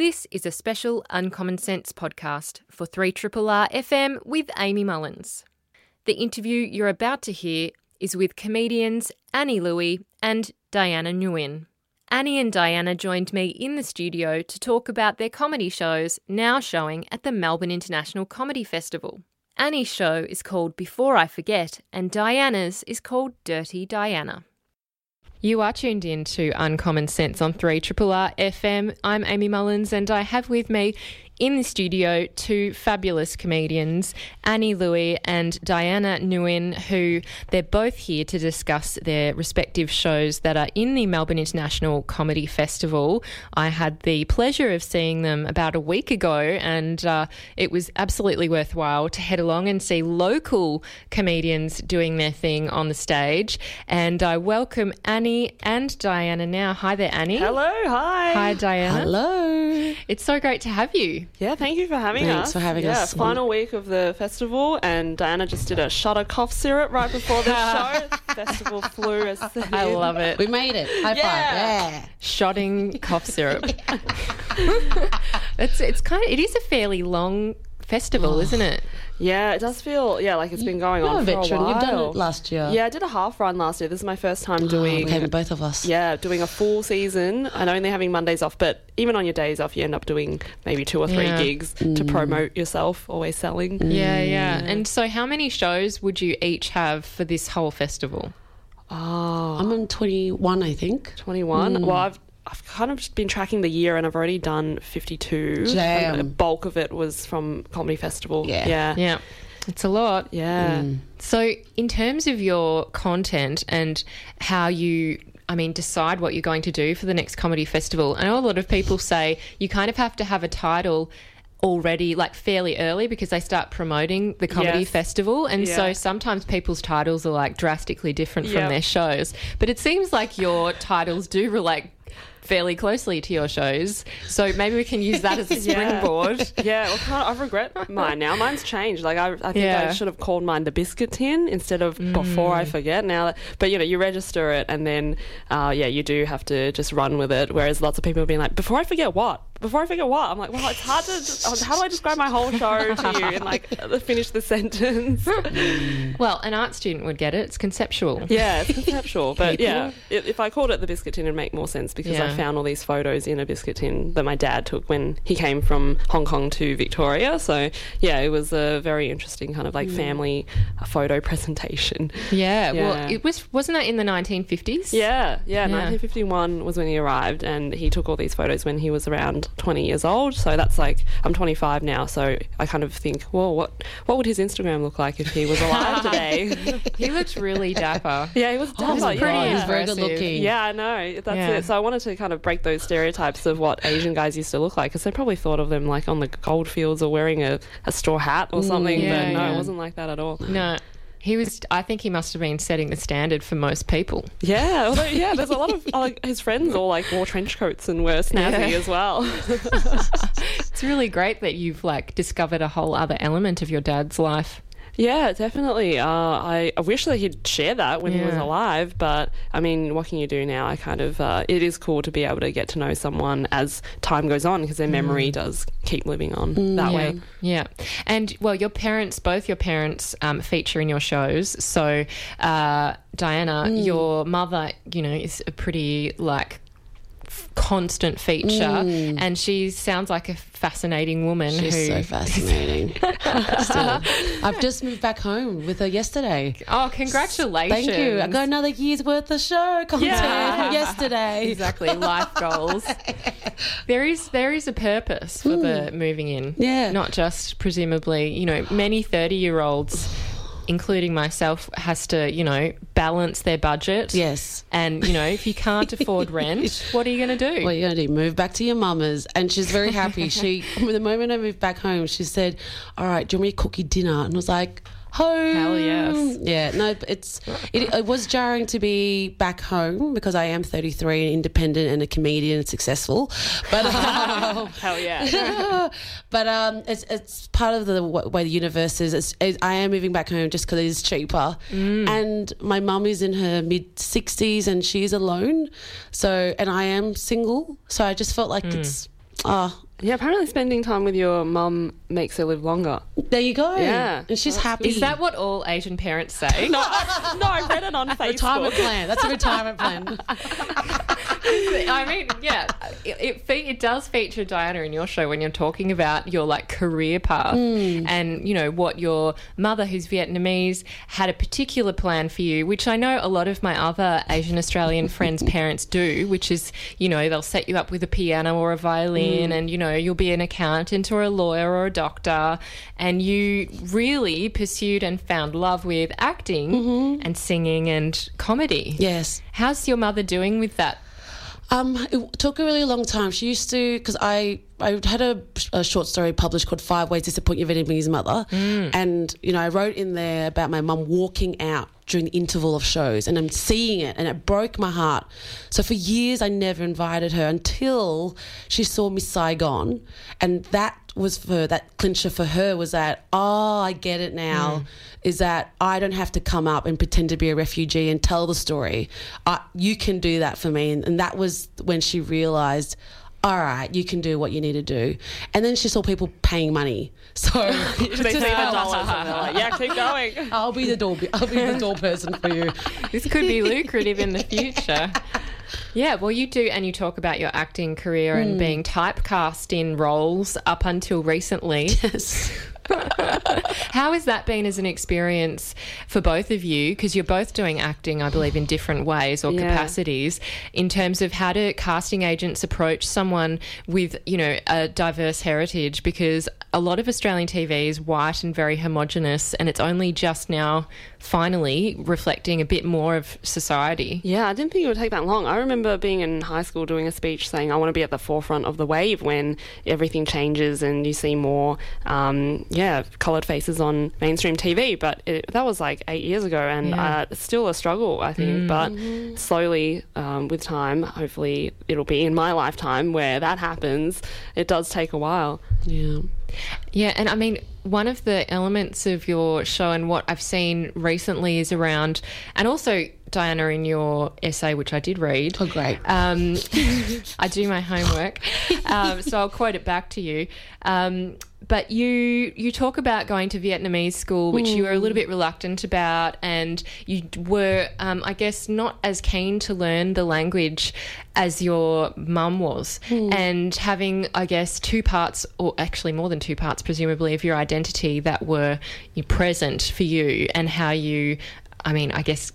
This is a special Uncommon Sense podcast for 3RRR FM with Amy Mullins. The interview you're about to hear is with comedians Annie Louey and Diana Nguyen. Annie and Diana joined me in the studio to talk about their comedy shows now showing at the Melbourne International Comedy Festival. Annie's show is called Before I Forget, and Diana's is called Dirty Diana. You are tuned in to Uncommon Sense on 3RRR FM. I'm Amy Mullins, and I have with me in the studio two fabulous comedians, Annie Louey and Diana Nguyen, who they're both here to discuss their respective shows that are in the Melbourne International Comedy Festival. I had the pleasure of seeing them about a week ago, and uh, it was absolutely worthwhile to head along and see local comedians doing their thing on the stage. And I welcome Annie and Diana now. Hi there, Annie. Hello, hi. Hi, Diana. Hello. It's so great to have you. Yeah, thank you for having Thanks us. for having yeah, us. final week of the festival, and Diana just did a shot of cough syrup right before the show. festival flu. As I love it. We made it. High Yeah. five. Yeah. shotting cough syrup. it's it's kind of it is a fairly long festival, isn't it? Yeah, it does feel yeah like it's been going You're on a for veteran. a while. You've done it last year. Yeah, I did a half run last year. This is my first time Oh, doing. okay, both of us. Yeah, doing a full season and only having Mondays off. But even on your days off, you end up doing maybe two or three Yeah. gigs Mm. to promote yourself, always selling. Yeah, yeah. And so, how many shows would you each have for this whole festival? Oh, I'm on 21, I think. 21. Mm. Well, I've I've kind of just been tracking the year, and I've already done 52. Damn. And a bulk of it was from comedy festival. Yeah. yeah, Yeah, it's a lot. yeah. Mm. So, in terms of your content and how you, I mean, decide what you're going to do for the next comedy festival, I know a lot of people say you kind of have to have a title already like fairly early because they start promoting the comedy Yes. festival and so sometimes people's titles are like drastically different from their shows but it seems like your titles do relate fairly closely to your shows so maybe we can use that as a springboard Yeah, well, I regret mine now. Mine's changed. Like I, I think Yeah. I should have called mine the biscuit tin instead of before I forget. Now, that, but you know, you register it and then, uh, yeah, you do have to just run with it. Whereas lots of people have been like, before I forget what? Before I figure what? I'm like, well, it's hard to. How do I describe my whole show to you and like finish the sentence? well an art student would get it it's conceptual Yeah, it's conceptual, but yeah, if, I called it the biscuit tin, it'd make more sense because I found all these photos in a biscuit tin that my dad took when he came from Hong Kong to Victoria. So yeah, it was a very interesting kind of like family uh, photo presentation. Yeah, Yeah. well, it was wasn't that in the 1950s? Yeah, yeah, 1951 was when he arrived, and he took all these photos when he was around 20 years old. So that's like I'm 25 now, so I kind of think, well, what what would his Instagram look like if he was alive today? he looked really dapper. yeah, he was Oh, dapper, my pretty God, yeah. he's very good looking. Yeah, I know. That's Yeah. it. So I wanted to kind of break those stereotypes of what Asian guys used to look like because they probably thought of them like on the gold fields or wearing a, a straw hat or something. yeah, but no, yeah. it wasn't like that at all. No, he was. I think he must have been setting the standard for most people. Yeah, although, yeah, there's a lot of like his friends all like wore trench coats and were snazzy Yeah. as well. It's really great that you've like discovered a whole other element of your dad's life. Yeah, definitely. Uh, I, I wish that he'd share that when he was Yeah. alive, but I mean, what can you do now? I kind of, uh, it is cool to be able to get to know someone as time goes on because their memory does keep living on that yeah. way. Yeah, and well, your parents, both your parents, um, feature in your shows. So, uh, Diana, Mm. your mother, you know, is a pretty like constant feature, mm. and she sounds like a fascinating woman. She's who, so fascinating. I've just moved back home with her yesterday. Oh, congratulations! Thank you. I got another year's worth of show content Yeah. yesterday. exactly life goals. There is there is a purpose for the mm. moving in. Yeah. not just presumably. You know, many thirty year olds, including myself, has to you know balance their budget. Yes. And you know, if you can't afford rent, what are you going to do? What are you going to do? Move back to your mama's. And she's very happy. She, the moment I moved back home, she said, All right, do you want me to cook you dinner? And I was like, Home. Hell yes. Yeah, no, it's it, it was jarring to be back home because I am 33 and independent and a comedian and successful. But um, Hell yeah. but um, it's it's part of the way the universe is. It's, it, I am moving back home just because it is cheaper, and my mum is in her mid 60s and she's alone, so and I am single, so I just felt like it's oh, Yeah, apparently spending time with your mum makes her live longer. there you go. Yeah. and she's happy. Is that what all Asian parents say? No, I, no, I read it on Facebook. retirement plan? That's a retirement plan. I mean, yeah, it, it, fe- it does feature Diana in your show when you're talking about your like career path mm. and you know what your mother, who's Vietnamese, had a particular plan for you, which I know a lot of my other Asian Australian friends' parents do, which is you know they'll set you up with a piano or a violin, mm. and you know you'll be an accountant or a lawyer or a doctor, and you really pursued and found love with acting mm-hmm. and singing and comedy. yes. How's your mother doing with that? Um, it took a really long time. She used to because I I had a, a short story published called Five Ways to Disappoint Your Vietnamese Mother, and you know I wrote in there about my mum walking out during the interval of shows, and I'm seeing it, and it broke my heart. So for years I never invited her until she saw Miss Saigon, and that was for that clincher for her was that oh I get it now. Is that I don't have to come up and pretend to be a refugee and tell the story. Uh, you can do that for me. And, and that was when she realized, all right, you can do what you need to do. And then she saw people paying money. So They to see the tell dollars and they're like, yeah, keep going. I'll be the door. I'll be the door person for you. This could be lucrative in the future. Yeah, well, you do, and you talk about your acting career and hmm. being typecast in roles up until recently. Yes. How has that been as an experience for both of you? Because you're both doing acting, I believe, in different ways or Yeah. capacities. In terms of how do casting agents approach someone with, you know, a diverse heritage? Because a lot of Australian TV is white and very homogenous, and it's only just now, finally, reflecting a bit more of society. Yeah, I didn't think it would take that long. I remember being in high school doing a speech saying I want to be at the forefront of the wave when everything changes and you see more, um, yeah, coloured faces on mainstream TV. But it, that was like eight years ago, and Yeah. uh, still a struggle, I think. But slowly, um, with time, hopefully it'll be in my lifetime where that happens. It does take a while. Yeah. Yeah, and I mean, one of the elements of your show and what I've seen recently is around, and also Diana in your essay, which I did read. Oh, great. Um, I do my homework, um, so I'll quote it back to you. Um, but you you talk about going to Vietnamese school, which you were a little bit reluctant about, and you were, um, I guess, not as keen to learn the language as your mum was, and having, I guess, two parts, or actually more than two parts, presumably, of your identity that were present for you, and how you, I mean, I guess,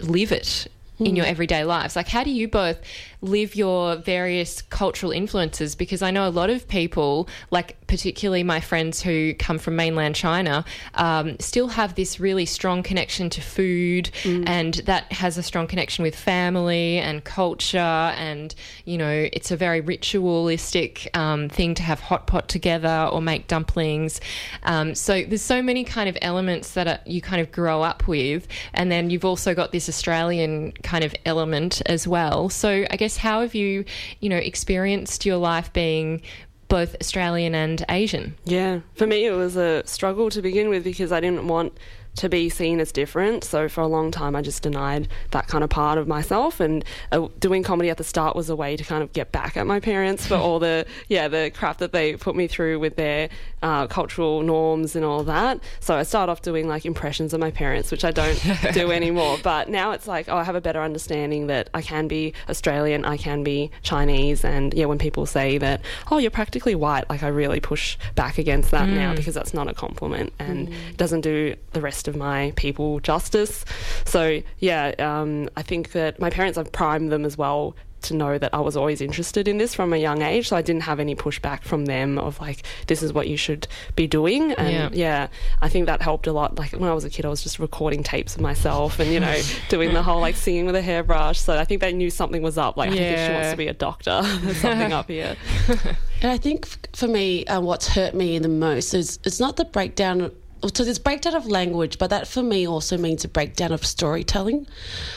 live it in your everyday lives? Like, how do you both live your various cultural influences? Because I know a lot of people, like particularly my friends who come from mainland China, um, still have this really strong connection to food, and that has a strong connection with family and culture. And, you know, it's a very ritualistic um, thing to have hot pot together or make dumplings. Um, so there's so many kind of elements that are, you kind of grow up with. And then you've also got this Australian kind of element as well. So I guess how have you, you know, experienced your life being both Australian and Asian? Yeah, for me it was a struggle to begin with because I didn't want to be seen as different. So for a long time, I just denied that kind of part of myself. And uh, doing comedy at the start was a way to kind of get back at my parents for all the yeah the crap that they put me through with their uh, cultural norms and all that. So I started off doing like impressions of my parents, which I don't do anymore. But now it's like oh, I have a better understanding that I can be Australian, I can be Chinese, and yeah, when people say that oh you're practically white, like I really push back against that now because that's not a compliment and doesn't do the rest of my people justice. So yeah, um, I think that my parents have primed them as well to know that I was always interested in this from a young age. So I didn't have any pushback from them of like, this is what you should be doing. And Yeah. yeah, I think that helped a lot. Like when I was a kid, I was just recording tapes of myself and, you know, doing the whole like singing with a hairbrush. So I think they knew something was up. Like, I think she wants to be a doctor, there's something up here. And I think for me, uh, what's hurt me the most is it's not the breakdown. So there's breakdown of language, but that for me also means a breakdown of storytelling,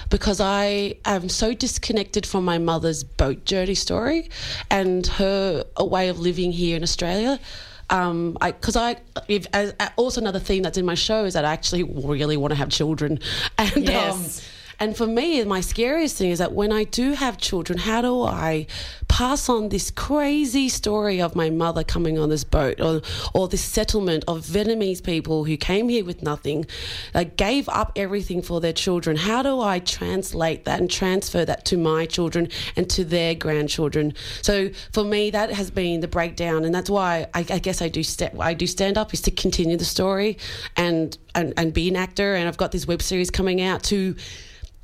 because I am so disconnected from my mother's boat journey story, and her a way of living here in Australia. Um, I because I if, as, also another theme that's in my show is that I actually really want to have children, and Yes. um, And for me, my scariest thing is that when I do have children, how do I pass on this crazy story of my mother coming on this boat or, or this settlement of Vietnamese people who came here with nothing, like gave up everything for their children? How do I translate that and transfer that to my children and to their grandchildren? So for me, that has been the breakdown, and that's why I, I guess I do st- I do stand up is to continue the story and, and and be an actor. And I've got this web series coming out to.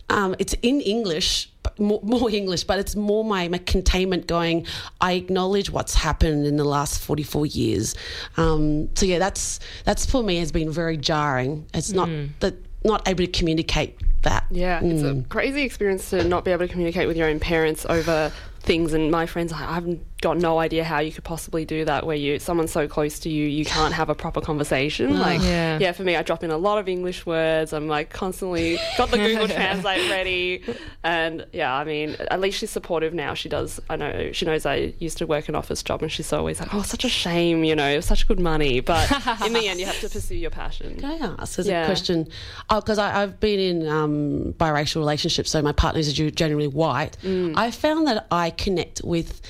Um, it's in English, more, more English, but it's more my, my containment going. I acknowledge what's happened in the last forty four years. Um, so yeah, that's that's for me has been very jarring. It's not that not able to communicate that. Yeah, it's a crazy experience to not be able to communicate with your own parents over things. And my friends, I haven't got no idea how you could possibly do that. Where you, someone's so close to you, you can't have a proper conversation. Like, Yeah. yeah. for me, I drop in a lot of English words. I'm like constantly got the Google Translate ready, and yeah, I mean, at least she's supportive now. She does. I know she knows I used to work an office job, and she's always like, "Oh, such a shame, you know, such good money." But in the end, you have to pursue your passion. Can I ask as Yeah. a question? Oh, because I I've been in um, biracial relationships, so my partners are generally white. Mm. I found that I connect with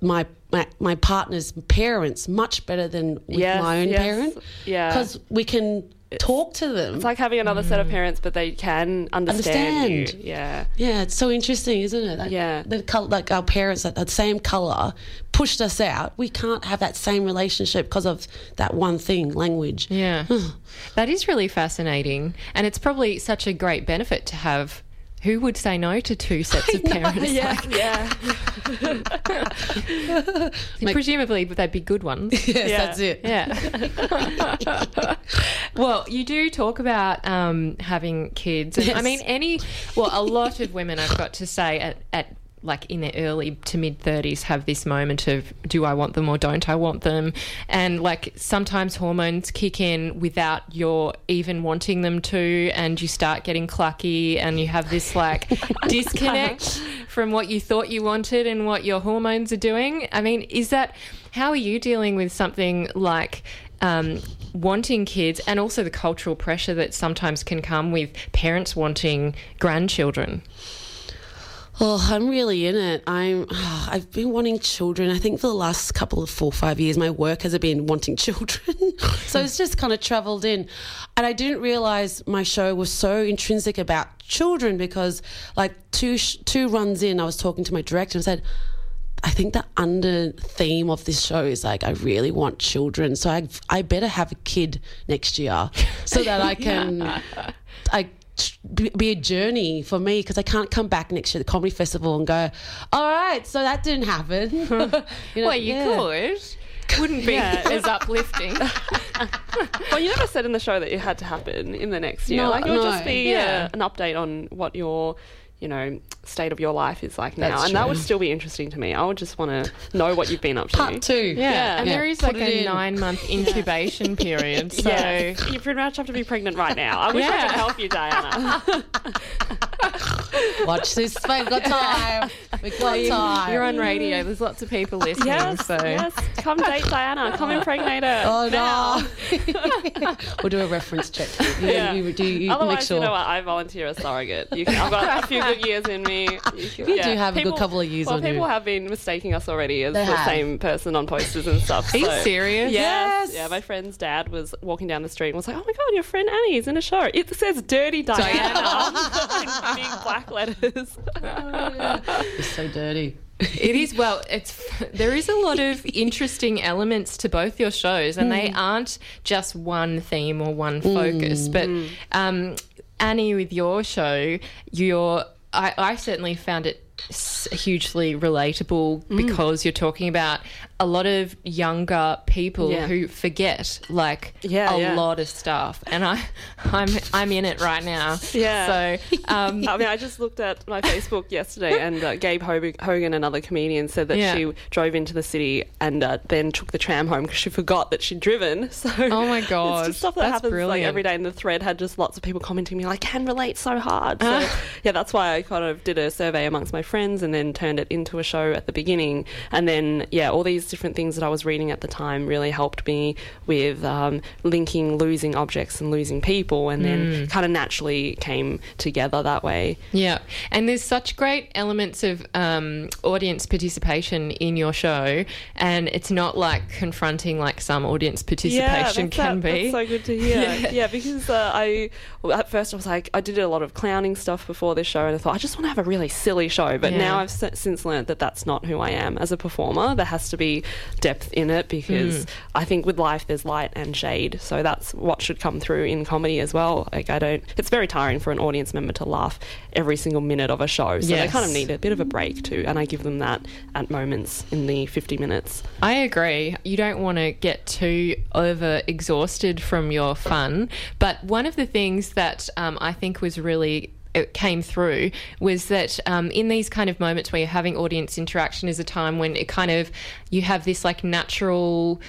my my, my partner's parents much better than with Yes, my own yes, parent. yeah. because we can talk to them. It's like having another set of parents, but they can understand, you. Yeah. yeah, it's so interesting, isn't it? Like, Yeah. the col- like our parents that the same color pushed us out. We can't have that same relationship because of that one thing, language. Yeah. that is really fascinating. And it's probably such a great benefit to have. Who would say no to two sets of parents? Yeah, yeah. Presumably, but they'd be good ones. Yes, Yeah. that's it. Yeah. well, you do talk about um, having kids. And I mean, any, well, a lot of women, I've got to say, at, at like in their early to mid 30s have this moment of do I want them or don't I want them? And like sometimes hormones kick in without your even wanting them to and you start getting clucky and you have this like disconnect from what you thought you wanted and what your hormones are doing. I mean is that how are you dealing with something like um, wanting kids and also the cultural pressure that sometimes can come with parents wanting grandchildren Oh, I'm really in it. I'm. I've been wanting children. I think for the last couple of four, or five years, my work has been wanting children. so it's just kind of travelled in, and I didn't realise my show was so intrinsic about children because, like two sh- two runs in, I was talking to my director and said. I think the under theme of this show is like I really want children, so I I better have a kid next year so that I can I be be a journey for me because I can't come back next year at the comedy festival and go, all right, so that didn't happen. You know, well you yeah. could wouldn't be Yeah. as uplifting Well, you never said in the show that it had to happen in the next year. No, like it would no. just be Yeah. uh, an update on what your, you know, state of your life is like now, That's and that would still be interesting to me. I would just want to know what you've been up to. Part two. yeah, Yeah. and Yeah. there is Put like a in. nine month incubation period so Yeah, you pretty much have to be pregnant right now. I wish I Yeah. could help you, Diana. Watch this. We've got time. We've got time. you're on radio there's lots of people listening yes, so yes. Come date Diana. Come impregnate her. Oh no! we'll do a reference check. You, Yeah. you, do, you Otherwise, make sure. you know what? I volunteer as surrogate. You can, I've got a few good years in me. You, can- You do have a good couple of years well, on you. people have been mistaking us already as They the have. same person on posters and stuff. are you so- serious Yes. Yes. Yeah, my friend's dad was walking down the street and was like, "Oh my god, your friend Annie's in a show. It says Dirty Diana in big black letters." It's so dirty. It is well. It's there is a lot of interesting elements to both your shows, and they aren't just one theme or one focus. But um, Annie, with your show, your I, I certainly found it hugely relatable because you're talking about a lot of younger people Yeah. who forget like Yeah, a yeah. lot of stuff, and I I'm I'm in it right now. Yeah. So um, I mean, I just looked at my Facebook yesterday, and uh, Gabe Hog- Hogan, another comedian, said that she drove into the city and uh, then took the tram home because she forgot that she'd driven. So, Oh my God. it's just stuff that That's happens like every day. And the thread had just lots of people commenting me like, "Can relate so hard." So, yeah, that's why I kind of did a survey amongst my friends and then turned it into a show at the beginning. And then, yeah, all these different things that I was reading at the time really helped me with um, linking losing objects and losing people, and then kind of naturally came together that way. Yeah, and there's such great elements of um, audience participation in your show, and it's not like confronting like some audience participation that's can that- be. That's so good to hear. yeah. because uh, I at first I was like I did a lot of clowning stuff before this show, and I thought I just want to have a really silly show. But Yeah. now I've s- since learned that that's not who I am as a performer. There has to be depth in it because I think with life there's light and shade, so that's what should come through in comedy as well. Like I don't. It's very tiring for an audience member to laugh every single minute of a show, so they kind of need a bit of a break too. And I give them that at moments in the 50 minutes. I agree. You don't want to get too over exhausted from your fun. But one of the things that um, I think was really it came through was that um, in these kind of moments where you're having audience interaction is a time when it kind of you have this like natural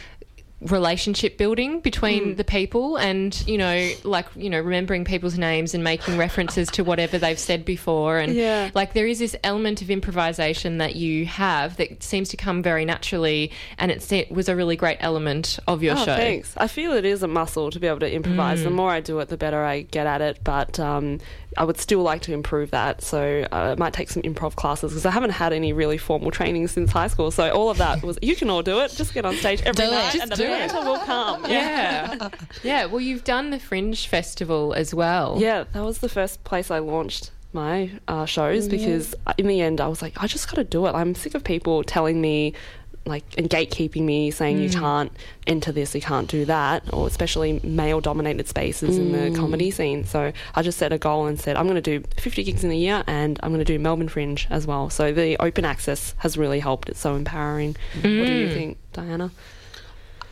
relationship building between the people and you know like you know remembering people's names and making references to whatever they've said before and Yeah. like there is this element of improvisation that you have that seems to come very naturally and it's, it was a really great element of your Oh, show thanks. I feel it is a muscle to be able to improvise. The more I do it, the better I get at it. But um, I would still like to improve that. So uh, I might take some improv classes because I haven't had any really formal training since high school. So all of that was you can all do it. Just get on stage every Do it. night Just and do it. will come. yeah yeah well you've done the fringe festival as well Yeah, that was the first place I launched my uh, shows mm-hmm. because uh, in the end I was like, I just got to do it. I'm sick of people telling me, like, and gatekeeping me, saying you mm. can't enter this, you can't do that, or especially male dominated spaces in the mm. comedy scene. So I just set a goal and said, I'm going to do 50 gigs in a year and I'm going to do Melbourne Fringe as well. So the open access has really helped. It's so empowering. What do you mm. think, Diana?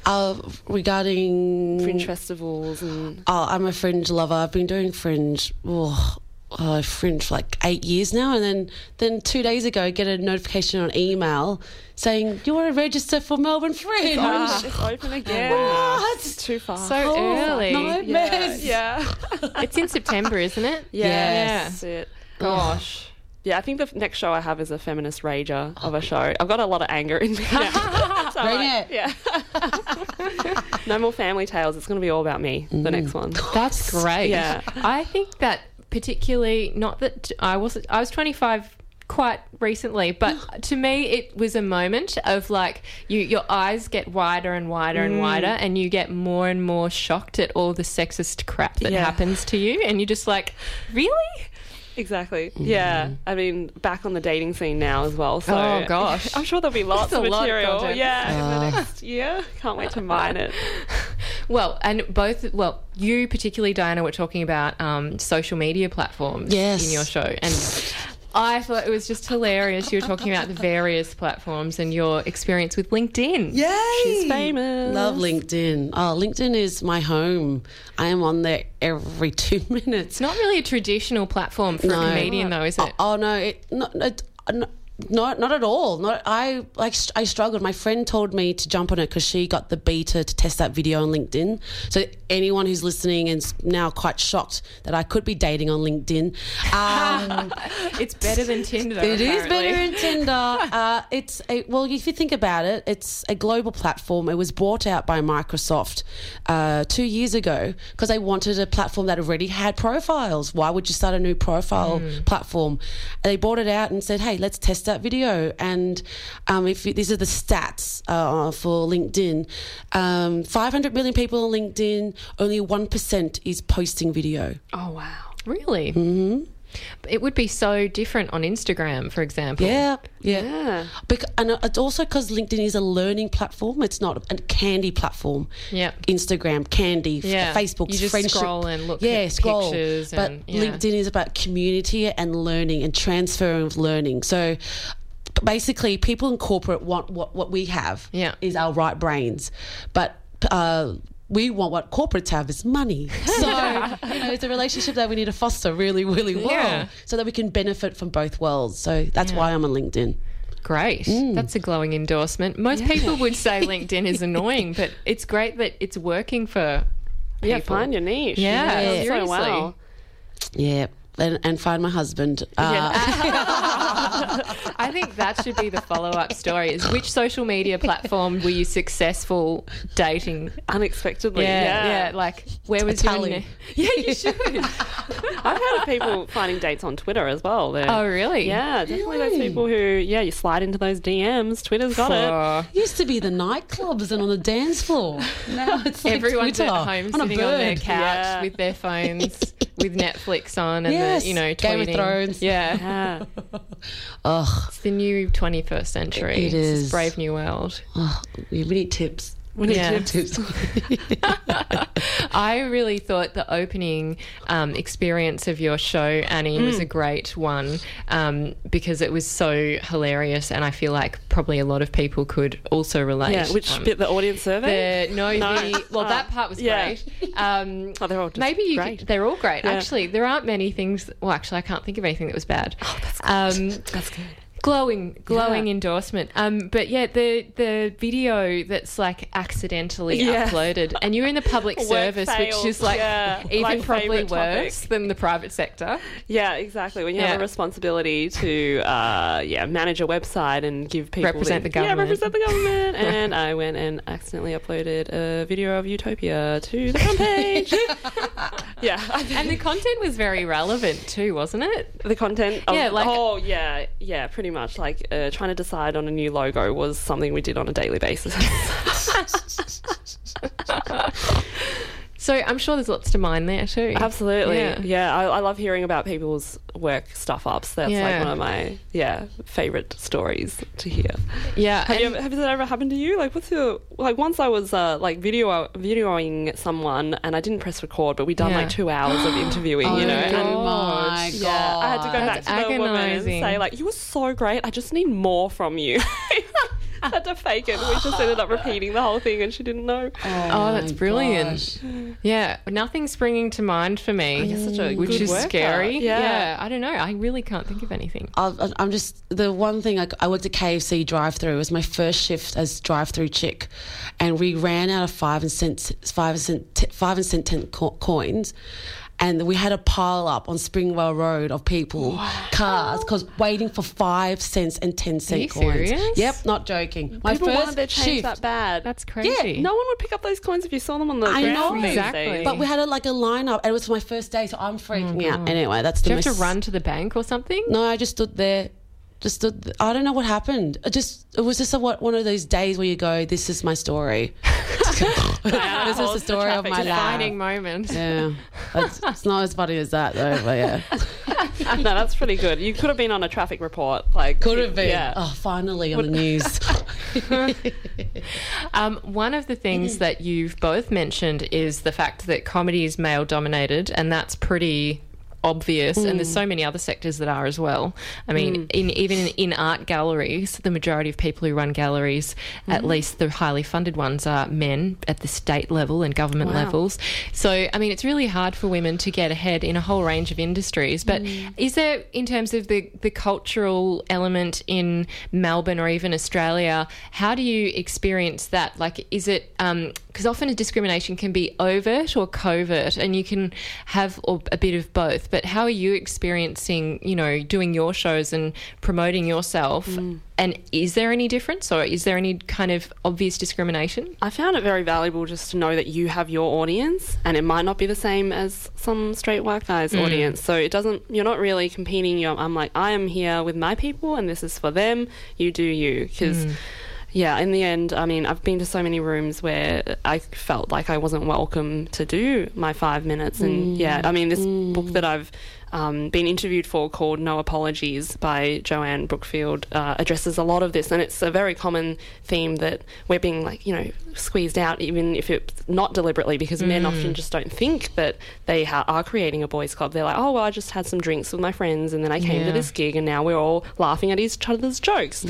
Uh, regarding Fringe festivals and. Oh, I'm a fringe lover. I've been doing fringe. Oh, uh, fringe for like eight years now, and then then two days ago, I get a notification on email saying you want to register for Melbourne Fringe. Oh, it's open again. What? It's too far. so early Nightmares. yeah. it's in september isn't it Yeah, that's it. gosh Yeah, I think the next show I have is a feminist rager of a show. I've got a lot of anger in me now. So, Bring like, it. Yeah. no more family tales. It's going to be all about me. The mm. next one. That's great. Yeah. I think that particularly not that I was I was 25 quite recently, but to me it was a moment of like you your eyes get wider and wider and mm. wider and you get more and more shocked at all the sexist crap that Yeah. happens to you and you're just like, "Really?" Exactly. Yeah. I mean, back on the dating scene now as well. So Oh, gosh. I'm sure there'll be lots That's of a lot of material. content. yeah, in the next year. Can't wait to mine it. Well, and both, well, you particularly, Diana, were talking about um, social media platforms Yes. in your show. And I thought it was just hilarious. You were talking about the various platforms and your experience with LinkedIn. Yay! She's famous. Love LinkedIn. Oh, LinkedIn is my home. I am on there every two minutes. It's not really a traditional platform for a comedian, though, is it? Oh, oh, no, it not. It, uh, no, not not at all. Not I like I struggled. My friend told me to jump on it because she got the beta to test that video on LinkedIn. So anyone who's listening and is now quite shocked that I could be dating on LinkedIn, um, It's better than Tinder. It is apparently. better than Tinder. Uh, it's a, well, if you think about it, it's a global platform. It was bought out by Microsoft uh, two years ago because they wanted a platform that already had profiles. Why would you start a new profile platform? They bought it out and said, "Hey, let's test that video." And um, if you, these are the stats uh, for LinkedIn, um, 500 million people on LinkedIn, only one percent is posting video. Oh, wow. Really? Mm-hmm. It would be so different on Instagram, for example. Yeah, yeah. Yeah. Bec- and it's also because LinkedIn is a learning platform. It's not a candy platform. Yeah. Instagram, candy, Yeah. Facebook, You just friendship. scroll and look yeah, at scroll. pictures But and- yeah. LinkedIn is about community and learning and transferring of learning. So basically, people in corporate want what, what we have Yeah. is our right brains. But uh, we want what corporates have is money. So, you know, it's a relationship that we need to foster really, really well Yeah. so that we can benefit from both worlds. So that's why I'm on LinkedIn. Great. Mm. That's a glowing endorsement. Most people would say LinkedIn is annoying, but it's great that it's working for people. Yeah, find your niche. Yeah, That's so seriously. well. Yeah. And, and find my husband. Uh, I think that should be the follow up story is which social media platform were you successful dating? Unexpectedly. Yeah, Yeah. yeah. like where was tally. your ne- Yeah, you should. I've heard of people finding dates on Twitter as well. They're- oh, really? Yeah, definitely those people who, yeah, you slide into those DMs. Twitter's got it. Oh. used to be the nightclubs and on the dance floor. Now it's like Everyone's Twitter, at home on a sitting on their couch Yeah. with their phones with Netflix on and Yes, the, you know, Game of. Thrones. Yeah. Yeah. Ugh, It's the new 21st century. It It's this brave new world. ugh, we need tips. Yeah. I really thought the opening um, experience of your show, Annie, was a great one um, because it was so hilarious, and I feel like probably a lot of people could also relate. Yeah, which Um, bit, the audience survey? the no, No. the well, that part was yeah. great. Um, Oh, they're all just maybe you great. Could, they're all great. Yeah. Actually, there aren't many things. Well, actually, I can't think of anything that was bad. Oh, that's um, That's good. Glowing glowing Yeah. endorsement um but yeah the the video that's like accidentally Yeah. uploaded and you're in the public service which is like Yeah. even My probably worse topic. than the private sector Yeah, exactly. When you Yeah. have a responsibility to, uh, yeah, manage a website and give people Represent the Yeah, government. represent the government. and I went and accidentally uploaded a video of Utopia to the front page. yeah, and the content was very relevant too wasn't it the content. Of, Yeah, like- oh yeah, yeah, pretty much. Like uh, trying to decide on a new logo was something we did on a daily basis. so i'm sure there's lots to mine there too Absolutely. Yeah. Yeah, I, I love hearing about people's work stuff ups. That's Yeah. like one of my yeah favorite stories to hear. yeah Have, you ever, has that ever happened to you? Like, what's your like? Once I was uh, like video videoing someone, and I didn't press record, but we'd done Yeah. like two hours of interviewing. you know, and oh my god! yeah, I had to go That's back to the woman and say like, "You were so great. I just need more from you." I had to fake it. We just ended up repeating the whole thing, and she didn't know. Oh, oh that's brilliant. gosh. Yeah, nothing's springing to mind for me, you're such a which good is worker. scary. Yeah. yeah. I don't know. I really can't think of anything. I'll- I'm just the one thing I, I worked at KFC drive-through. It was my first shift as drive-through chick, and we ran out of five and cent, five and cent, five and cent ten co- coins, and we had a pile up on Springvale Road of people, cars, because waiting for five cents and ten cent you coins. serious? Yep, not joking. My People first wanted their change that bad. That's crazy. Yeah, no one would pick up those coins if you saw them on the I ground. know. Exactly. But we had a, like a lineup, and it was my first day, so I'm freaking oh, out. Anyway, that's the Do you have to run to the bank or something? No, I just stood there. Just stood. I don't know what happened. It just it was just a, what one of those days where you go, "This is my story." this is the holds the story of my life. Defining moment. Yeah, it's, it's not as funny as that though. But yeah, no, that's pretty good. You could have been on a traffic report. Like could have been. Yeah. Oh, finally on the news. Um, one of the things that you've both mentioned is the fact that comedy is male dominated, and that's pretty obvious and there's mm. so many other sectors that are as well. I mean mm. in even in, art galleries the majority of people who run galleries at mm. least the highly funded ones are men at the state level and government Wow. levels. So i mean it's really hard for women to get ahead in a whole range of industries. But is there in terms of the the cultural element in melbourne or even australia how do you experience that? Like is it um because often a discrimination can be overt or covert and you can have or a bit of both but how are you experiencing you know doing your shows and promoting yourself mm. and is there any difference or is there any kind of obvious discrimination I found it very valuable just to know that you have your audience and it might not be the same as some straight white guys' mm. audience. So it doesn't, you're not really competing. You're, I'm like, I am here with my people and this is for them. You do you. Because, mm. Yeah, in the end, I mean, I've been to so many rooms where I felt like I wasn't welcome to do my five minutes. And yeah, mm. I mean, this book mm. that I've um, been interviewed for called No Apologies by Joanne Brookfield uh, addresses a lot of this. And it's a very common theme that we're being like, you know, squeezed out, even if it's not deliberately, because men often just don't think that they ha- are creating a boys' club. They're like, oh, well, I just had some drinks with my friends and then I came Yeah. to this gig and now we're all laughing at each other's jokes.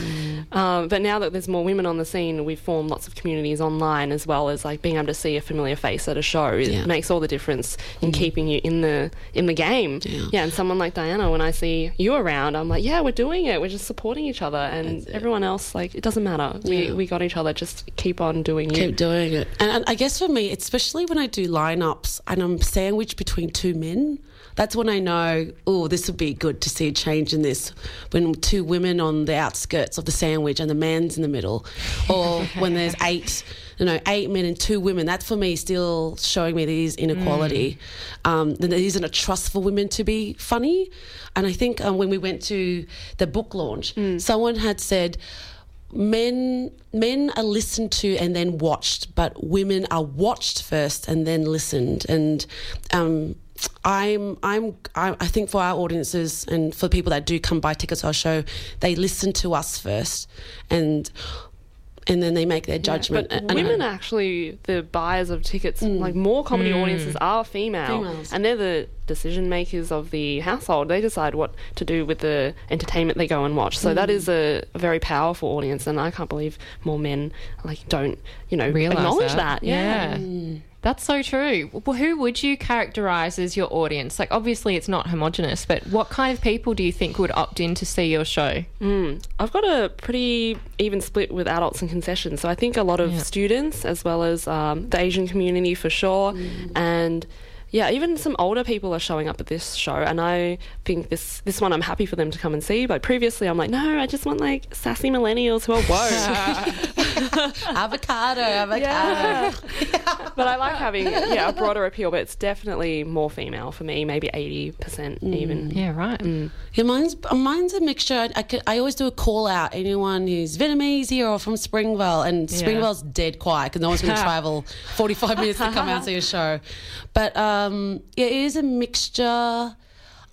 Um, but now that there's more women on the scene, we've formed lots of communities online as well as like being able to see a familiar face at a show. It Yeah. makes all the difference in keeping you in the in the game. Yeah, and someone like Diana, when I see you around, I'm like, yeah, we're doing it. We're just supporting each other, and everyone else, like, it doesn't matter. We Yeah. we got each other. Just keep on doing you. keep doing it. And, and I guess for me, especially when I do lineups and I'm sandwiched between two men, that's when I know, oh, this would be good to see a change in this. When two women on the outskirts of the sandwich and the man's in the middle, or when there's eight. You know, eight men and two women. That's for me still showing me there is inequality. Um, that there isn't a trust for women to be funny. And I think um, when we went to the book launch, someone had said, men men are listened to and then watched, but women are watched first and then listened. And um, I'm I'm I, I think for our audiences and for people that do come buy tickets to our show, they listen to us first, and and then they make their judgment. But women are actually the buyers of tickets. Mm. Like more comedy mm. audiences are female, Females. and they're the decision makers of the household. They decide what to do with the entertainment they go and watch. So that mm. is a, a very powerful audience, and I can't believe more men like don't you know Realize acknowledge that. that. Yeah. That's so true. Well, who would you characterize as your audience? Like, obviously, it's not homogenous, but what kind of people do you think would opt in to see your show? I've got a pretty even split with adults and concessions. So I think a lot of Yeah. students, as well as um, the Asian community for sure, and yeah, even some older people are showing up at this show. And I think this this one I'm happy for them to come and see. But previously I'm like, no, I just want like sassy millennials who are woke. avocado, avocado. but I like having yeah a broader appeal. But it's definitely more female for me, maybe eighty percent mm. even. Yeah, right. Mm. Yeah, mine's mine's a mixture. I, I, could- I always do a call out anyone who's Vietnamese here or from Springvale, and Springvale's dead quiet because no one's going to travel forty five minutes to come out and see a show. But uh, um, it is a mixture.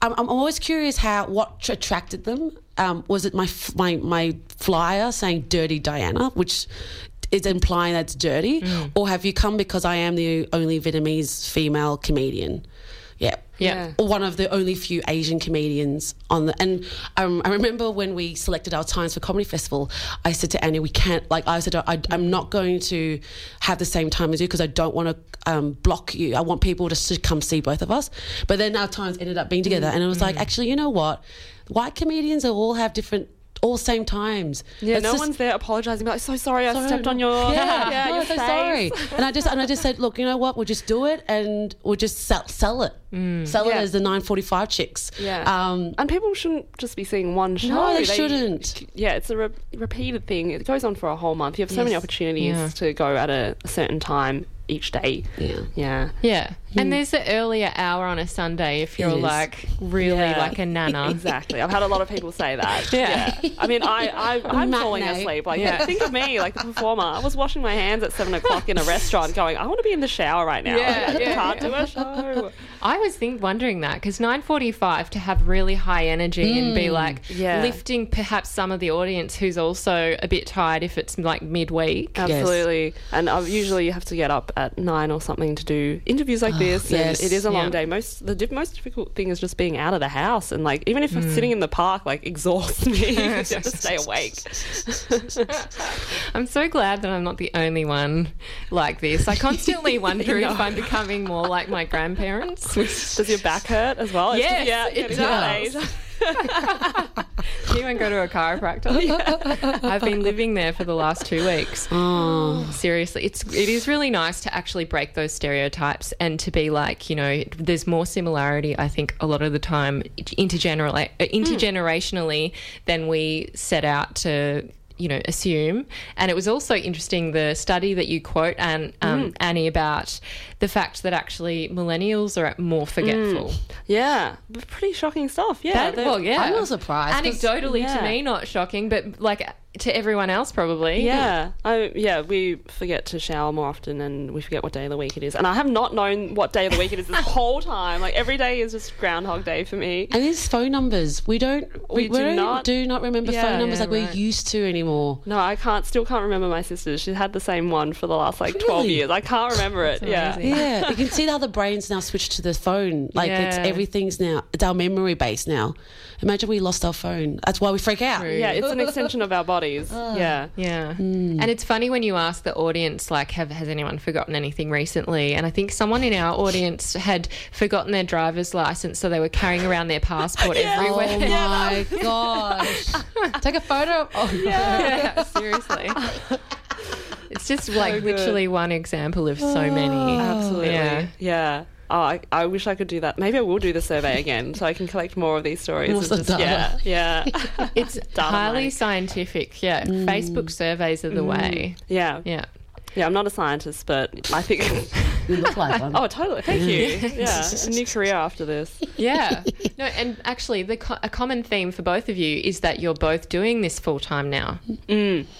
I'm, I'm always curious how what attracted them. Um, was it my my my flyer saying "Dirty Diana," which is implying that's dirty, or have you come because I am the only Vietnamese female comedian? Yeah, one of the only few Asian comedians on the. And um, I remember when we selected our times for comedy festival, I said to Annie, "We can't like." I said, I, "I'm not going to have the same time as you because I don't want to um, block you. I want people just to come see both of us." But then our times ended up being together, and it was like, actually, you know what? White comedians all have different. All same times. Yeah, It's no just- one's there apologising. Like, so sorry, I stepped on no- your yeah, yeah, no, your so face. sorry. And I just and I just said, look, you know what? We'll just do it, and we'll just sell, sell it, sell it as the nine forty five chicks. Yeah. Um, and people shouldn't just be seeing one show. No, they shouldn't. Yeah, it's a re- repeated thing. It goes on for a whole month. You have so many opportunities Yeah. to go at a, a certain time each day. Yeah. Yeah. Yeah. And hmm. there's the earlier hour on a Sunday if you're like really Yeah. like a nana. Exactly. I've had a lot of people say that. Yeah. I mean, I, I, I'm falling asleep. Like, Yeah. think of me, like the performer. I was washing my hands at seven o'clock in a restaurant going, I want to be in the shower right now. Yeah, I yeah, can't yeah. do a show. I was think wondering that because 9:45 to have really high energy and be mm. like Yeah. lifting perhaps some of the audience who's also a bit tired if it's like midweek. Absolutely. And I usually you have to get up at nine or something to do interviews like oh, this. yes. And it is a long Yeah. day. Most the most difficult thing is just being out of the house and like even if I'm sitting mm. in the park like exhausts me. you have to stay awake. I'm so glad that I'm not the only one like this. I constantly wonder if I'm becoming more like my grandparents. Does your back hurt as well? Yes, yeah, it getting to that does. won't go to a chiropractor. I've been living there for the last two weeks. Oh. Seriously, it's it is really nice to actually break those stereotypes and to be like, you know, there's more similarity. I think a lot of the time intergeneral uh, hmm. intergenerationally than we set out to. You know, assume, and it was also interesting the study that you quote, and um, Annie, about the fact that actually millennials are more forgetful. Yeah. Pretty shocking stuff. Yeah. That- well, yeah. I'm not surprised, 'cause- Anecdotally, yeah. to me, not shocking, but like to everyone else, probably. Yeah, I, yeah, we forget to shower more often, and we forget what day of the week it is. And I have not known what day of the week it is this whole time. Like every day is just Groundhog Day for me. And these phone numbers, we don't We do don't, not- do not remember Yeah. phone numbers Yeah, like we're right. used to anymore. No, I can't. Still can't remember my sister's. She had the same one for the last like twelve Really? years. I can't remember it. Yeah. amazing. Yeah, you can see how the brain's now switched to the phone. Like it's Yeah. everything's now it's our memory base now. Imagine we lost our phone. That's why we freak out. True. Yeah, it's an extension of our body. Bodies. Ah, yeah. Yeah. Hmm. And it's funny when you ask the audience, like, have has anyone forgotten anything recently? And I think someone in our audience had forgotten their driver's license, so they were carrying around their passport everywhere. Oh my gosh! Take a photo. Oh, Yeah, seriously. It's just like good. literally one example of so many. Oh, absolutely. Yeah. Yeah. Oh, I, I wish I could do that. Maybe I will do the survey again so I can collect more of these stories. More just- data. Yeah. Yeah. It's highly mining. scientific. Yeah. Mm. Facebook surveys are the way. yeah. Yeah. Yeah. I'm not a scientist, but I think. you look like one. oh, totally. Thank you. Yeah. A new career after this. Yeah. No, and actually, the co- a common theme for both of you is that you're both doing this full time now,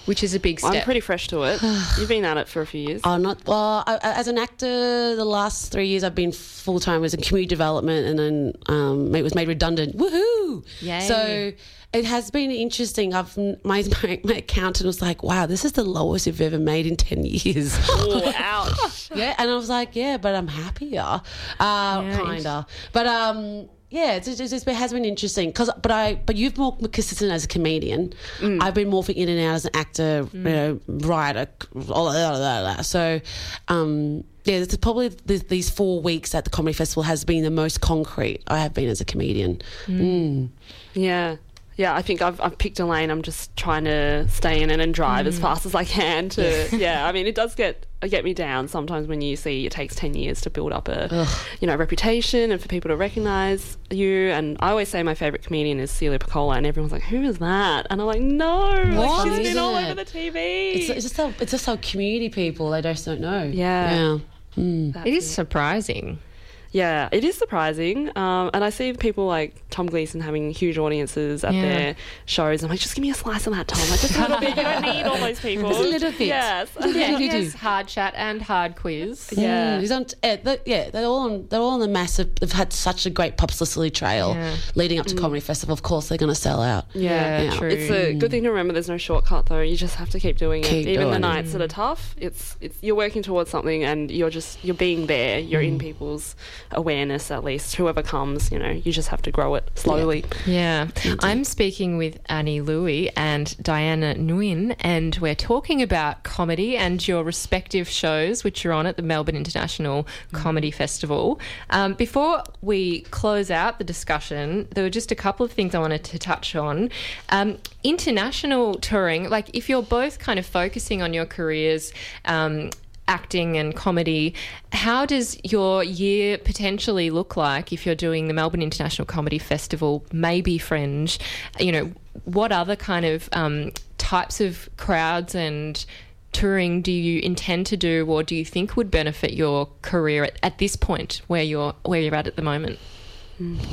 which is a big step. I'm pretty fresh to it. You've been at it for a few years. Oh, not well. I, I- as an actor, the last three years I've been full time as a community development, and then um, it was made redundant. Woohoo! Yay. So it has been interesting. I've my, my my accountant was like, "Wow, this is the lowest you've ever made in ten years." oh, ouch. yeah, and I was like, "Yeah, but I'm happier, uh, kinda." But um. Yeah, it's, it's, it's, it has been interesting because, but I, but you've more consistent as a comedian. I've been morphing in and out as an actor, you know, writer, all that, all that, all that. So, um, yeah, it's probably th- these four weeks at the comedy festival has been the most concrete I have been as a comedian. Mm. Yeah. Yeah, I think I've, I've picked a lane. I'm just trying to stay in it and drive as mm. fast as I can to yeah. I mean it does get get me down sometimes when you see it takes 10 years to build up a you know reputation and for people to recognize you and I always say my favorite comedian is Celia Pacquola and everyone's like who is that and I'm like no What? like, she's been all over the TV It's, it's just how it's just how community people they just don't know. Yeah. yeah. Hmm. it is surprising. Yeah, it is surprising. Um, and I see people like Tom Gleeson having huge audiences at Yeah. their shows. I'm like, just give me a slice of that, Tom. Like, just a little bit. You don't need all those people. Just a little bit. Yes. Yeah, you do. yes, hard chat and hard quiz. Yeah. Mm, he's on. eh, they- yeah, they're all on. They're all on the massive. They've had such a great publicity trail Yeah. leading up to comedy festival. Of course, they're going to sell out. Yeah, Yeah, true. It's a good thing to remember. There's no shortcut, though. You just have to keep doing it, Keep even the doing it. nights that are tough. It's it's you're working towards something, and you're just you're being there. You're in people's awareness, at least. Whoever comes, you know, you just have to grow it slowly. Yeah. I'm speaking with Annie Louey and Diana Nguyen, and we're talking about comedy and your respective shows, which are on at the Melbourne International Comedy Festival. Um, before we close out the discussion, there were just a couple of things I wanted to touch on. Um, international touring, like if you're both kind of focusing on your careers, um, acting and comedy. How does your year potentially look like if you're doing the Melbourne International Comedy Festival, maybe Fringe? You know, what other kind of um, types of crowds and touring do you intend to do, or do you think would benefit your career at, at this point where you're where you're at at the moment?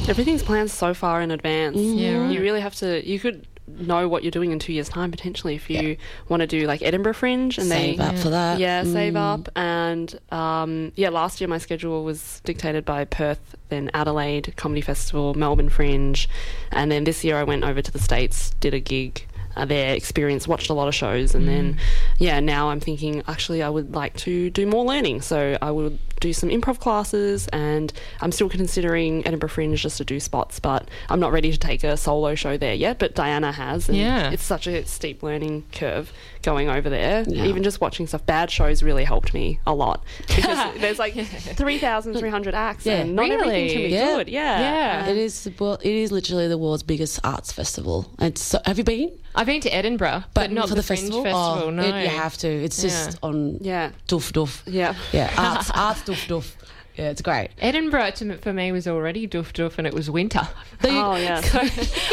Everything's planned so far in advance. Yeah, right. You really have to. You could know what you're doing in two years' time potentially if you want to do like Edinburgh Fringe and Save they up for that. Yeah, save Mm. up. And um, yeah, last year my schedule was dictated by Perth, then Adelaide Comedy Festival, Melbourne Fringe, and then this year I went over to the States, did a gig uh, there, experienced, watched a lot of shows, and then yeah, now I'm thinking actually I would like to do more learning. So I would do some improv classes, and I'm still considering Edinburgh Fringe just to do spots, but I'm not ready to take a solo show there yet. But Diana has, and Yeah. it's such a steep learning curve going over there. Yeah. Even just watching stuff, bad shows really helped me a lot because there's like 3,300 acts, Yeah. and not everything can Really? be Yeah. good. Yeah, Yeah. It is. the wor- It is literally the world's biggest arts festival. It's so, have you been? I've been to Edinburgh, but, not for the, the, Fringe festival. festival. Oh, no, it- you have to. It's just on yeah, doof doof. yeah. Yeah, arts, arts doof doof. Yeah, it's great. Edinburgh to, for me was already doof doof, and it was winter. Oh yeah. So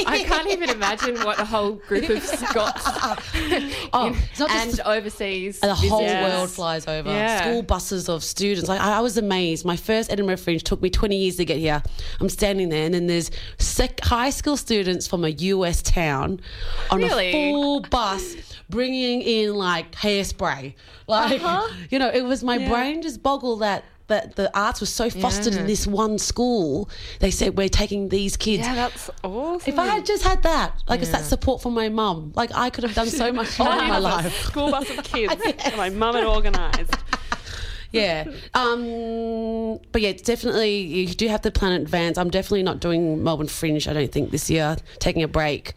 I can't even imagine what a whole group of Scots Oh, it's not and just overseas the whole visitors. world flies over. Yeah. School buses of students. Like I, I was amazed. My first Edinburgh Fringe took me 20 years to get here. I'm standing there, and then there's sec- high school students from a US town on Really? a full bus bringing in like hairspray. Like uh-huh. you know, it was my brain just boggled that. That the arts was so fostered Yeah. in this one school, they said we're taking these kids. Yeah, that's awesome. If I had just had that, like it's that support from my mum, like I could have done so much more in my life. School bus of kids. that My mum had organised. yeah. Um, but yeah, it's definitely you do have to plan in advance. I'm definitely not doing Melbourne Fringe. I don't think this year. Taking a break,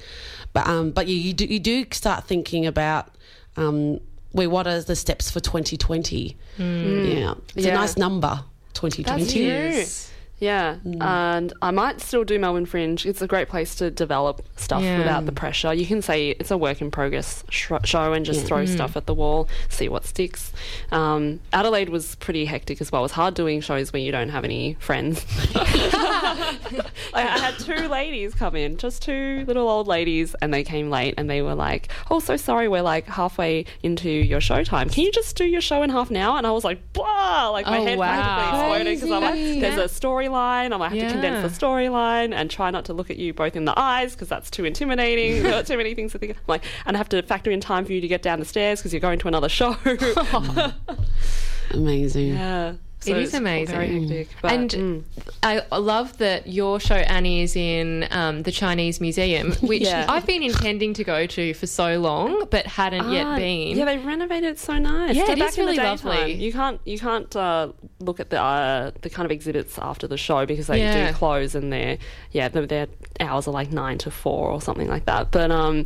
but um, but you, you do you do start thinking about um, wait, what are the steps for 2020? Hmm. Yeah, it's Yeah. a nice number. 2020. Yeah, and I might still do Melbourne Fringe. It's a great place to develop stuff Yeah. without the pressure. You can say it's a work in progress sh- show and just throw stuff at the wall, see what sticks. Um, Adelaide was pretty hectic as well. It's hard doing shows when you don't have any friends. I, had two ladies come in, just two little old ladies, and they came late and they were like, "Oh, so sorry, we're like halfway into your show time. Can you just do your show in half an hour?" And I was like, "Blah!" Like my Oh, head wow. practically exploded because I'm like. "There's a storyline. I might have to condense the storyline and try not to look at you both in the eyes because that's too intimidating. There are too many things to think. Of. Like, and I have to factor in time for you to get down the stairs because you're going to another show. Amazing. yeah, It is it's amazing. Very hectic, but, and mm. I love that your show Annie is in um, the Chinese Museum, which Yeah. I've been intending to go to for so long, but hadn't yet Ah, been. Yeah, they renovated it so nice. Yeah, So it back is really lovely. You can't you can't uh, look at the uh, the kind of exhibits after the show because they Yeah. do close and their yeah their, their hours are like nine to four or something like that. But um,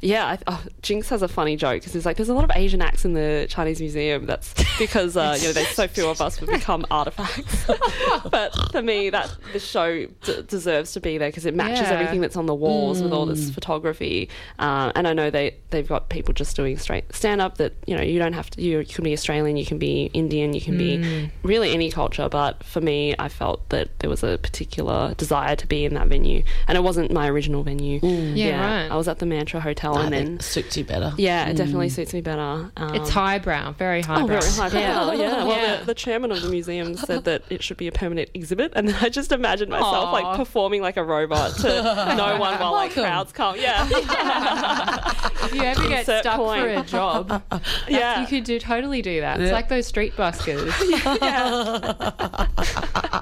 yeah, I, oh, Jinx has a funny joke because he's like, there's a lot of Asian acts in the Chinese museum. That's because uh, you know there's so few of us would become artifacts. but for me, that the show d- deserves to be there because it matches Yeah. everything that's on the walls with all this photography. Uh, and I know they they've got people just doing straight stand up that you know you don't have to. You, you can be Australian, you can be Indian, you can be really any culture. But for me, I felt that there was a particular desire to be in that venue, and it wasn't my original venue. Yeah, right. I was at the Mantra Hotel, I and think then suits you better. yeah, it definitely suits me better. Um, It's highbrow, very highbrow. Oh, very high Yeah. yeah. Well, Yeah. The, the chairman of the museum said that it should be a permanent exhibit, and then I just imagined myself Aw. like performing like a robot to no one while like crowds come. Yeah, If you ever get Insert stuck coin. for a job, yeah. you could do totally do that. It's Yeah. like those street buskers.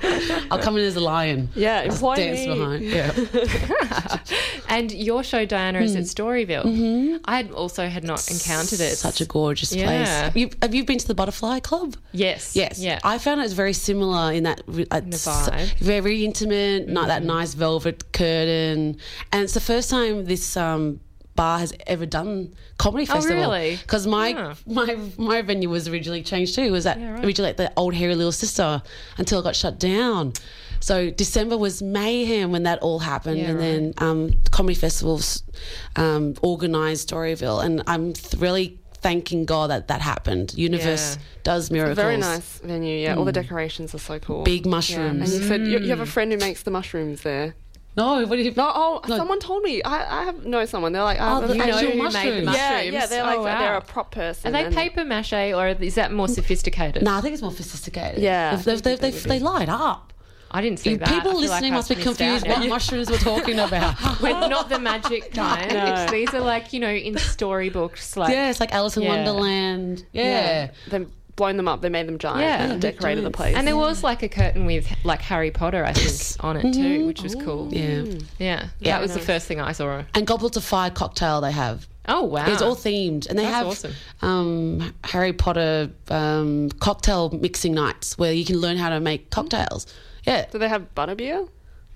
I'll come in as a lion. Yeah, employ Dance me. behind. Yeah. and your show, Diana, is at Storyville. I had also had not encountered it. Such a gorgeous Yeah. place. Have you, have you been to the Butterfly Club? yes, Yes. yeah. I found it's very similar in that re- it's vibe. Mm-hmm. very intimate, not that nice velvet curtain, and it's the first time this um, bar has ever done comedy festival. Oh, really? Because my Yeah. my my venue was originally changed too. It was at Yeah, right. originally at the old Hairy Little Sista until it got shut down. So December was mayhem when that all happened, Yeah, and then um, comedy festivals um, organised Storyville, and I'm really thanking God that that happened. Universe Yeah. does miracles. Very nice venue. Yeah, all the decorations are so cool. Big Yeah. mushrooms. And you said you, you have a friend who makes the mushrooms there. No, what do you? No, oh, No. someone told me. I, I have know someone. They're like, Oh, uh, you you know actual who made the mushrooms. mushrooms? yeah, yeah. They're like Oh, wow. they're a prop person. Are they and- paper mache or is that more sophisticated? No, I think it's more sophisticated. Yeah, they, I they, they, they, it they light up. I didn't see that. People feel like listening must be confused what mushrooms we're talking about. We're not the magic kind. No. These are like you know in storybooks. Like yeah, it's like Alice in Yeah. Wonderland. Yeah. They've blown them up. They made them giant. Yeah. and decorated the place. and there was like a curtain with like Harry Potter, I think, on it too, which was cool. Yeah. Yeah, Yeah. that was the first thing I saw. And Goblet of Fire cocktail they have. Oh wow, It's all themed, and they That's have awesome. um, Harry Potter um, cocktail mixing nights where you can learn how to make cocktails. Yeah, Do they have butterbeer?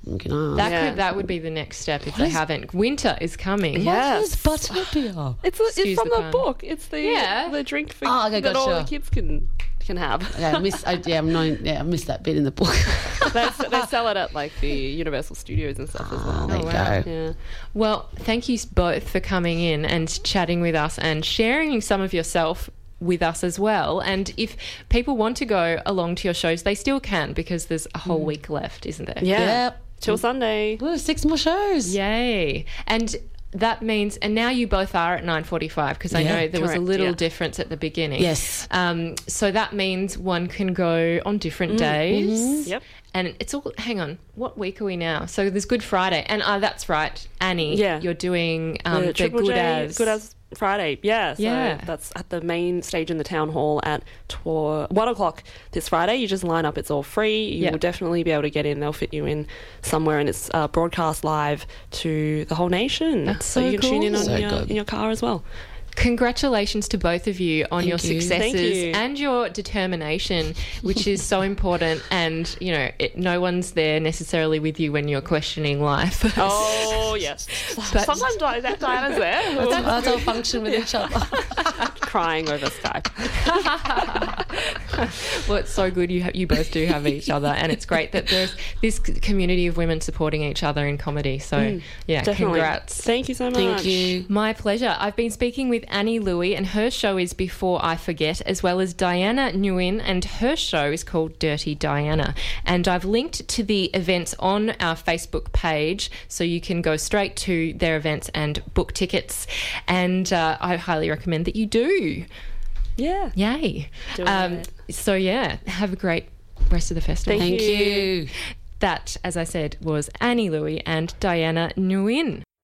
You can. That Yeah. could that would be the next step if they is- haven't. Winter is coming. Yeah. What is butterbeer? It's a, it's from the the, book. It's the Yeah. the drink for, Oh, okay, that all the kids can can have. yeah, I miss. I, yeah, I'm not, yeah, I missed that bit in the book. they, they sell it at like the Universal Studios and stuff as well. Oh, there oh, you Oh, wow. go. Yeah. Well, thank you both for coming in and chatting with us and sharing some of yourself with us as well. And if people want to go along to your shows, they still can because there's a whole mm. week left, isn't there? Yeah. Yep. Till Sunday. Ooh, six more shows. Yay. And that means, and now you both are at 9.45 because I Yeah, know there was a little yeah. difference at the beginning. Yes. Um, so that means one can go on different days. Yep. And it's all, hang on, what week are we now? So there's Good Friday. And uh, that's right, Annie, Yeah. you're doing um, the, Triple Good J, As. Good as Friday. Yeah. So Yeah. that's at the main stage in the town hall at tw- one o'clock this Friday. You just line up. It's all free. You Yeah. will definitely be able to get in. They'll fit you in somewhere, and it's uh, broadcast live to the whole nation. That's so so you can tune in on So your good. in your car as well. Congratulations to both of you on Thank your you. successes you. and your determination, which is so important. And you know, it, no one's there necessarily with you when you're questioning life. Oh yes. But- Sometimes Di- that Diana's there, That's our function with each other. Crying over Skype. well, it's so good you ha- you both do have each other, and it's great that there's this community of women supporting each other in comedy. So yeah, Definitely. congrats. Thank you so much. Thank you. My pleasure. I've been speaking with Annie Louey, and her show is Before I Forget, as well as Diana Nguyen, and her show is called Dirty Diana. And I've linked to the events on our Facebook page, so you can go straight to their events and book tickets. And uh, I highly recommend that you do. Yeah. Yay! Um, so yeah, have a great rest of the festival. Thank Thank you. That, as I said, was Annie Louey and Diana Nguyen.